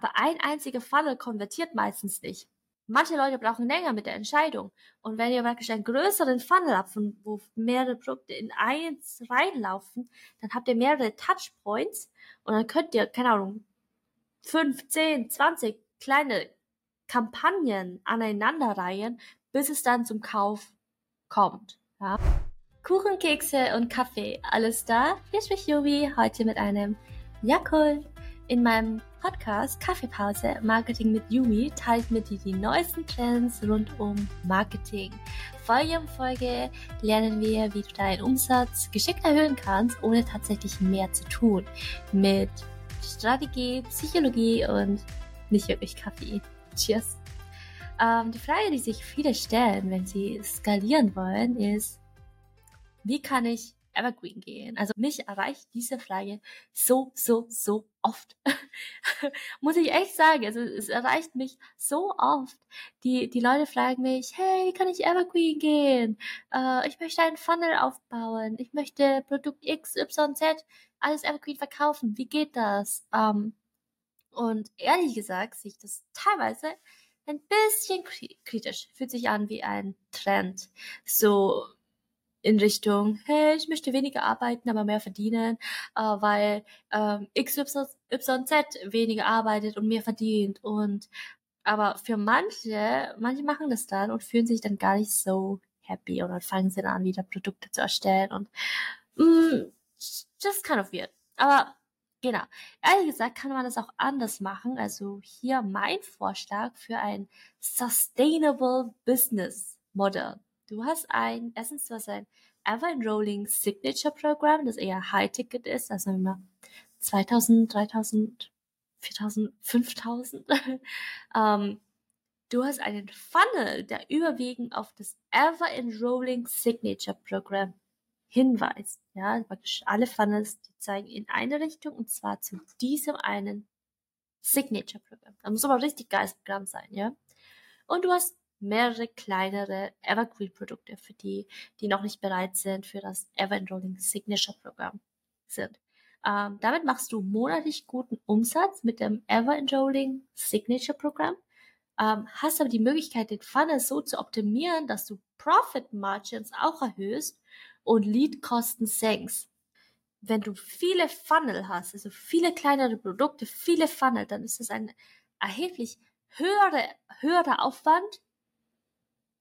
Aber ein einziger Funnel konvertiert meistens nicht. Manche Leute brauchen länger mit der Entscheidung. Und wenn ihr praktisch einen größeren Funnel habt, wo mehrere Produkte in eins reinlaufen, dann habt ihr mehrere Touchpoints und dann könnt ihr, keine Ahnung, fünf, zehn, zwanzig kleine Kampagnen aneinanderreihen, bis es dann zum Kauf kommt. Ja. Kuchen, Kekse und Kaffee, alles da. Hier spricht Jovi heute mit einem Ja cool. In meinem Podcast Kaffeepause Marketing mit Yumi teilt mit dir die neuesten Trends rund um Marketing. Folge um Folge lernen wir, wie du deinen Umsatz geschickt erhöhen kannst, ohne tatsächlich mehr zu tun. Mit Strategie, Psychologie und nicht wirklich Kaffee. Cheers! Ähm, die Frage, die sich viele stellen, wenn sie skalieren wollen, ist, wie kann ich Evergreen gehen? Also mich erreicht diese Frage so, so, so oft. Muss ich echt sagen. Also es erreicht mich so oft. Die, die Leute fragen mich, hey, kann ich Evergreen gehen? Äh, ich möchte einen Funnel aufbauen. Ich möchte Produkt X, Y, Z, alles Evergreen verkaufen. Wie geht das? Ähm, und ehrlich gesagt sehe ich das teilweise ein bisschen kritisch. Fühlt sich an wie ein Trend. So in Richtung, hey, ich möchte weniger arbeiten, aber mehr verdienen, äh, weil ähm, XYZ weniger arbeitet und mehr verdient. Und aber für manche, manche machen das dann und fühlen sich dann gar nicht so happy und dann fangen sie dann an, wieder Produkte zu erstellen und mm, just kind of weird. Aber genau, ehrlich gesagt kann man das auch anders machen. Also hier mein Vorschlag für ein Sustainable Business Model. Du hast ein, erstens, du hast ein Ever-Enrolling Signature Programm, das eher High-Ticket ist, also immer 2000, 3000, 4000, 5000. ähm, du hast einen Funnel, der überwiegend auf das Ever-Enrolling Signature Program hinweist. Ja, praktisch alle Funnels, die zeigen in eine Richtung und zwar zu diesem einen Signature Programm. Da muss aber ein richtig geiles Programm sein, ja. Und du hast mehrere kleinere Evergreen-Produkte für die, die noch nicht bereit sind für das Ever-Enrolling Signature-Programm sind. Ähm, damit machst du monatlich guten Umsatz mit dem Ever-Enrolling Signature-Programm, ähm, hast aber die Möglichkeit, den Funnel so zu optimieren, dass du Profit Margins auch erhöhst und Lead-Kosten senkst. Wenn du viele Funnel hast, also viele kleinere Produkte, viele Funnel, dann ist das ein erheblich höhere, höherer Aufwand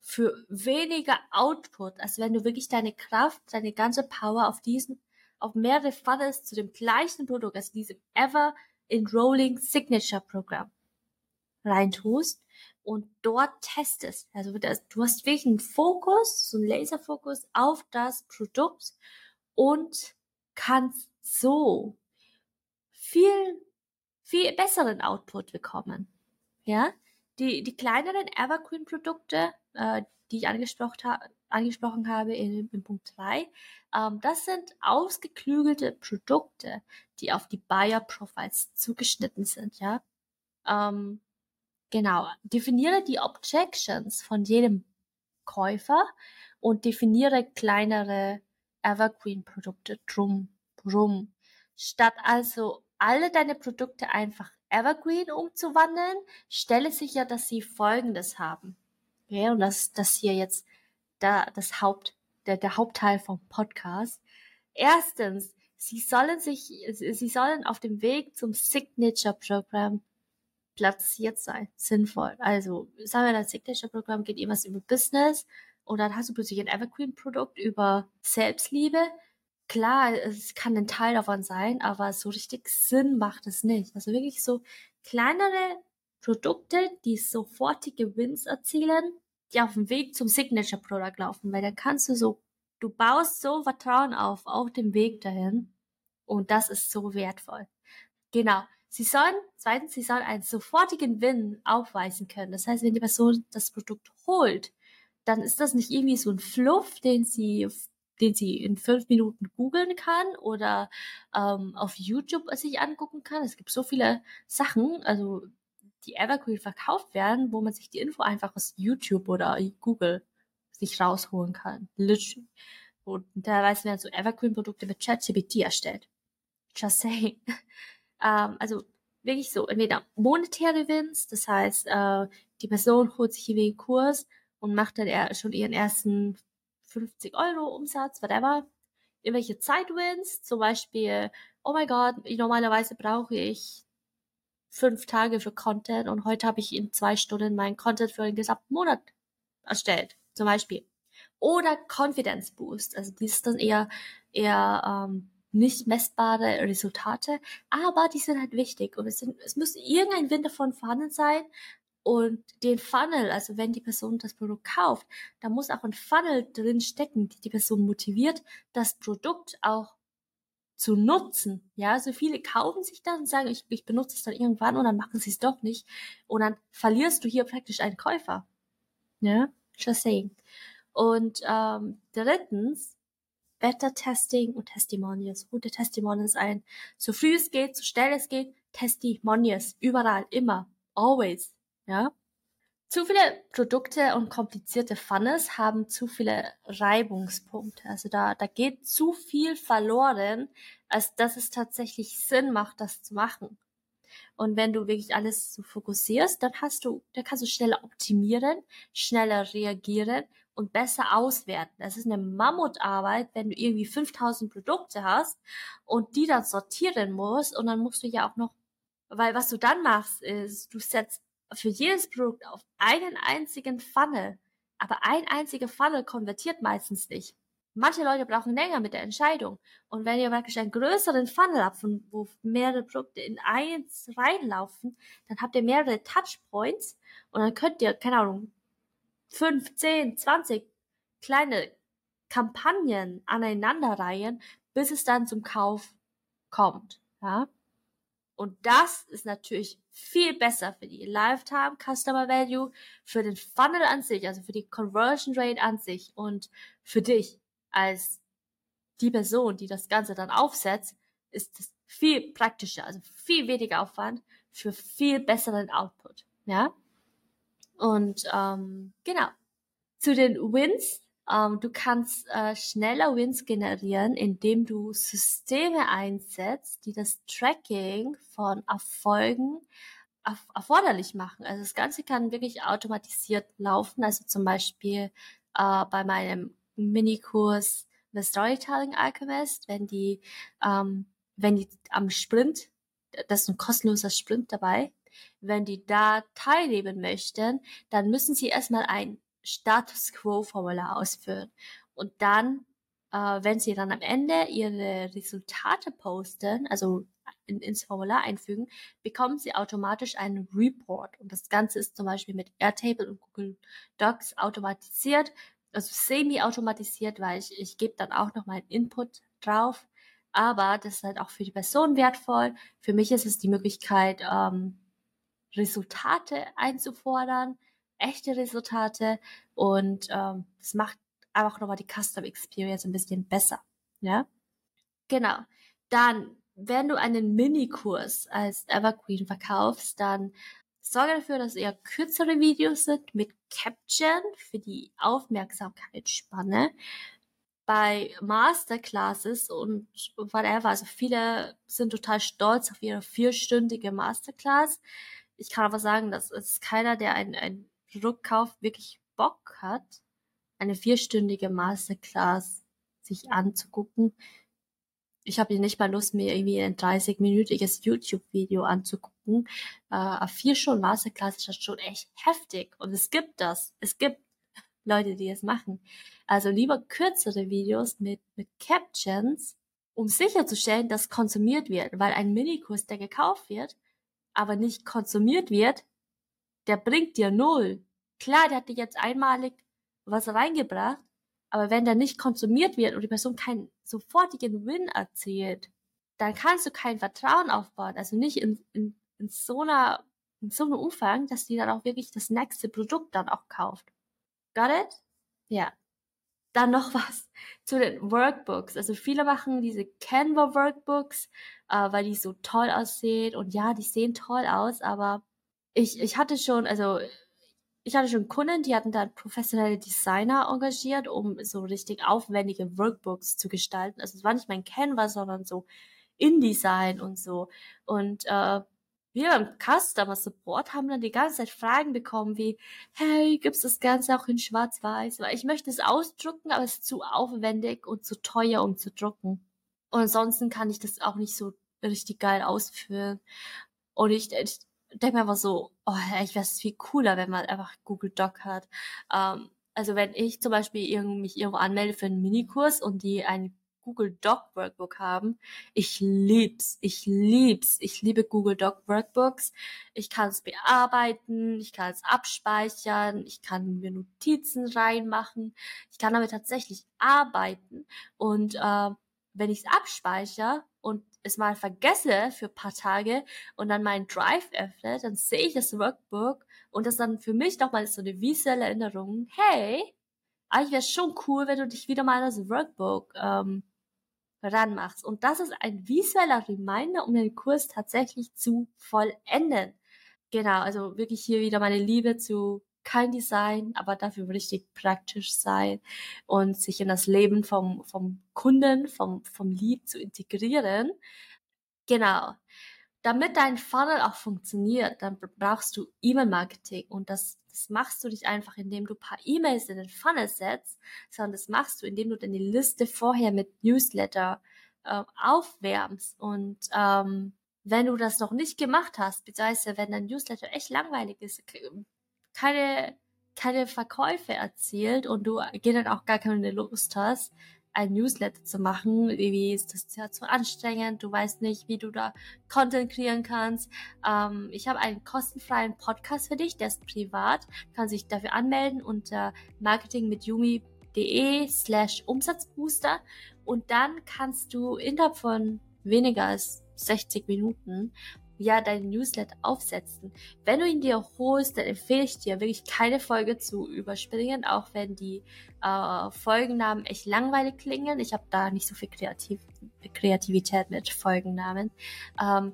für weniger Output, als wenn du wirklich deine Kraft, deine ganze Power auf diesen, auf mehrere Funnels zu dem gleichen Produkt, also diesem Ever Enrolling Signature Programm reintust und dort testest. Also du hast wirklich einen Fokus, so einen Laserfokus auf das Produkt und kannst so viel, viel besseren Output bekommen. Ja, die, die kleineren Evergreen-Produkte, äh, die ich angesprochen, ha angesprochen habe in, in Punkt 3, ähm, das sind ausgeklügelte Produkte, die auf die Buyer-Profiles zugeschnitten sind, ja. Ähm, genau. Definiere die Objections von jedem Käufer und definiere kleinere Evergreen-Produkte drum, drum. Statt also alle deine Produkte einfach Evergreen umzuwandeln, stelle sicher, dass sie Folgendes haben. Okay, und das, das hier jetzt da, das Haupt, der, der Hauptteil vom Podcast. Erstens, sie sollen sich, sie sollen auf dem Weg zum Signature Programm platziert sein, sinnvoll. Also, sagen wir, das Signature Programm geht irgendwas über Business und dann hast du plötzlich ein Evergreen Produkt über Selbstliebe klar, es kann ein Teil davon sein, aber so richtig Sinn macht es nicht. Also wirklich so kleinere Produkte, die sofortige Wins erzielen, die auf dem Weg zum Signature Product laufen, weil dann kannst du so, du baust so Vertrauen auf, auf dem Weg dahin. Und das ist so wertvoll. Genau. Sie sollen, zweitens, sie sollen einen sofortigen Win aufweisen können. Das heißt, wenn die Person das Produkt holt, dann ist das nicht irgendwie so ein Fluff, den sie den sie in fünf Minuten googeln kann oder ähm, auf YouTube sich angucken kann. Es gibt so viele Sachen, also die Evergreen verkauft werden, wo man sich die Info einfach aus YouTube oder Google sich rausholen kann. Und teilweise werden so Evergreen-Produkte mit ChatGPT erstellt. Just saying. ähm, also wirklich so entweder monetäre Wins, das heißt, äh, die Person holt sich hier einen Kurs und macht dann eher schon ihren ersten 50 Euro Umsatz, whatever. Irgendwelche Zeitwins, zum Beispiel, oh mein Gott, normalerweise brauche ich fünf Tage für Content und heute habe ich in zwei Stunden meinen Content für den gesamten Monat erstellt, zum Beispiel. Oder Confidence Boost, also die ist dann eher, eher ähm, nicht messbare Resultate, aber die sind halt wichtig und es, sind, es muss irgendein Wind davon vorhanden sein und den Funnel, also wenn die Person das Produkt kauft, da muss auch ein Funnel drin stecken, die die Person motiviert, das Produkt auch zu nutzen. Ja, so viele kaufen sich das und sagen, ich, ich benutze es dann irgendwann und dann machen sie es doch nicht. Und dann verlierst du hier praktisch einen Käufer. Ja, just saying. Und ähm, drittens, Beta-Testing und Testimonials. Gute Testimonials ein. So früh es geht, so schnell es geht, Testimonials. Überall, immer, always. Ja. Zu viele Produkte und komplizierte Funnels haben zu viele Reibungspunkte. Also da, da geht zu viel verloren, als dass es tatsächlich Sinn macht, das zu machen. Und wenn du wirklich alles so fokussierst, dann hast du, dann kannst du schneller optimieren, schneller reagieren und besser auswerten. Das ist eine Mammutarbeit, wenn du irgendwie 5000 Produkte hast und die dann sortieren musst und dann musst du ja auch noch, weil was du dann machst, ist, du setzt für jedes Produkt auf einen einzigen Funnel. Aber ein einziger Funnel konvertiert meistens nicht. Manche Leute brauchen länger mit der Entscheidung. Und wenn ihr praktisch einen größeren Funnel habt, wo mehrere Produkte in eins reinlaufen, dann habt ihr mehrere Touchpoints und dann könnt ihr, keine Ahnung, fünf, zehn, zwanzig kleine Kampagnen aneinanderreihen, bis es dann zum Kauf kommt. Ja? Und das ist natürlich viel besser für die Lifetime Customer Value, für den Funnel an sich, also für die Conversion Rate an sich und für dich als die Person, die das Ganze dann aufsetzt, ist es viel praktischer, also viel weniger Aufwand für viel besseren Output. Ja? Und ähm, genau. Zu den Wins ähm, du kannst äh, schneller Wins generieren, indem du Systeme einsetzt, die das Tracking von Erfolgen erf erforderlich machen. Also das Ganze kann wirklich automatisiert laufen. Also zum Beispiel äh, bei meinem Minikurs The Storytelling Alchemist, wenn die, ähm, wenn die am Sprint, das ist ein kostenloser Sprint dabei, wenn die da teilnehmen möchten, dann müssen sie erstmal ein Status Quo-Formular ausfüllen. Und dann, äh, wenn Sie dann am Ende Ihre Resultate posten, also in, ins Formular einfügen, bekommen Sie automatisch einen Report. Und das Ganze ist zum Beispiel mit Airtable und Google Docs automatisiert, also semi-automatisiert, weil ich, ich gebe dann auch noch meinen Input drauf. Aber das ist halt auch für die Person wertvoll. Für mich ist es die Möglichkeit, ähm, Resultate einzufordern, echte Resultate und ähm, das macht einfach nochmal die Custom Experience ein bisschen besser. Ja, genau. Dann, wenn du einen Minikurs als Evergreen verkaufst, dann sorge dafür, dass eher kürzere Videos sind mit Caption für die Aufmerksamkeitsspanne. Bei Masterclasses und whatever, also viele sind total stolz auf ihre vierstündige Masterclass. Ich kann aber sagen, das ist keiner, der ein, ein Produktkauf wirklich Bock hat, eine vierstündige Masterclass sich anzugucken. Ich habe nicht mal Lust, mir irgendwie ein 30-minütiges YouTube-Video anzugucken. Äh, vier Stunden Masterclass ist das schon echt heftig. Und es gibt das. Es gibt Leute, die es machen. Also lieber kürzere Videos mit, mit Captions, um sicherzustellen, dass konsumiert wird. Weil ein Minikurs, der gekauft wird, aber nicht konsumiert wird, der bringt dir null. Klar, der hat dir jetzt einmalig was reingebracht, aber wenn der nicht konsumiert wird und die Person keinen sofortigen Win erzielt, dann kannst du kein Vertrauen aufbauen. Also nicht in, in, in so einer in so einem Umfang, dass die dann auch wirklich das nächste Produkt dann auch kauft. Got it? Ja. Dann noch was zu den Workbooks. Also viele machen diese Canva Workbooks, äh, weil die so toll aussehen und ja, die sehen toll aus, aber ich, ich hatte schon, also ich hatte schon Kunden, die hatten dann professionelle Designer engagiert, um so richtig aufwendige Workbooks zu gestalten. Also es war nicht mein Canva, sondern so InDesign und so. Und äh, wir beim Customer Support haben dann die ganze Zeit Fragen bekommen wie, hey, gibt's das Ganze auch in Schwarz-Weiß? Weil ich möchte es ausdrucken, aber es ist zu aufwendig und zu teuer, um zu drucken. Und ansonsten kann ich das auch nicht so richtig geil ausführen. Und ich, ich denke mir einfach so, oh, ich wäre es viel cooler, wenn man einfach Google Doc hat. Ähm, also wenn ich zum Beispiel mich irgendwo anmelde für einen Minikurs und die einen Google Doc Workbook haben. Ich lieb's, ich lieb's, ich liebe Google Doc Workbooks. Ich kann es bearbeiten, ich kann es abspeichern, ich kann mir Notizen reinmachen, ich kann damit tatsächlich arbeiten und äh, wenn ich es abspeichere und es mal vergesse für paar Tage und dann meinen Drive öffne, dann sehe ich das Workbook und das dann für mich nochmal so eine visuelle Erinnerung. Hey, eigentlich wäre schon cool, wenn du dich wieder mal an das Workbook ähm, ranmachst. Und das ist ein visueller Reminder, um den Kurs tatsächlich zu vollenden. Genau, also wirklich hier wieder meine Liebe zu kein Design, aber dafür richtig praktisch sein und sich in das Leben vom, vom Kunden, vom, vom Lied zu integrieren. Genau. Damit dein Funnel auch funktioniert, dann brauchst du E-Mail-Marketing und das, das machst du nicht einfach, indem du paar E-Mails in den Funnel setzt, sondern das machst du, indem du deine Liste vorher mit Newsletter äh, aufwärmst und ähm, wenn du das noch nicht gemacht hast, beziehungsweise wenn dein Newsletter echt langweilig ist, keine, keine Verkäufe erzielt und du dann auch gar keine Lust hast, ein Newsletter zu machen. Wie ist das ja zu anstrengend? Du weißt nicht, wie du da Content kreieren kannst. Ähm, ich habe einen kostenfreien Podcast für dich, der ist privat. Du kannst dich dafür anmelden unter marketingmitjumi.de slash Umsatzbooster und dann kannst du innerhalb von weniger als 60 Minuten ja deinen Newsletter aufsetzen. Wenn du ihn dir holst, dann empfehle ich dir wirklich keine Folge zu überspringen, auch wenn die äh, Folgennamen echt langweilig klingen. Ich habe da nicht so viel Kreativ Kreativität mit Folgennamen. Ähm,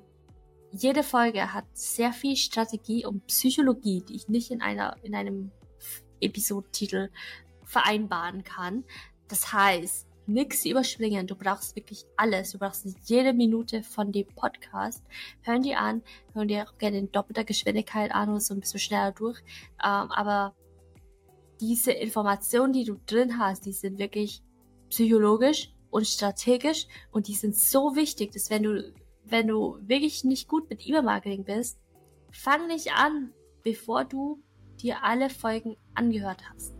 jede Folge hat sehr viel Strategie und Psychologie, die ich nicht in einer in einem Episodentitel vereinbaren kann. Das heißt, nichts überspringen. Du brauchst wirklich alles. Du brauchst jede Minute von dem Podcast. Hören die an, hören die auch gerne in doppelter Geschwindigkeit an oder so ein bisschen schneller durch. Ähm, aber diese Informationen, die du drin hast, die sind wirklich psychologisch und strategisch und die sind so wichtig, dass wenn du, wenn du wirklich nicht gut mit E-Mail-Marketing bist, fang nicht an, bevor du dir alle Folgen angehört hast.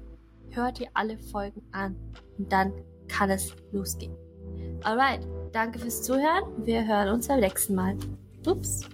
Hör dir alle Folgen an und dann kann es losgehen. Alright, danke fürs Zuhören. Wir hören uns beim nächsten Mal. Ups.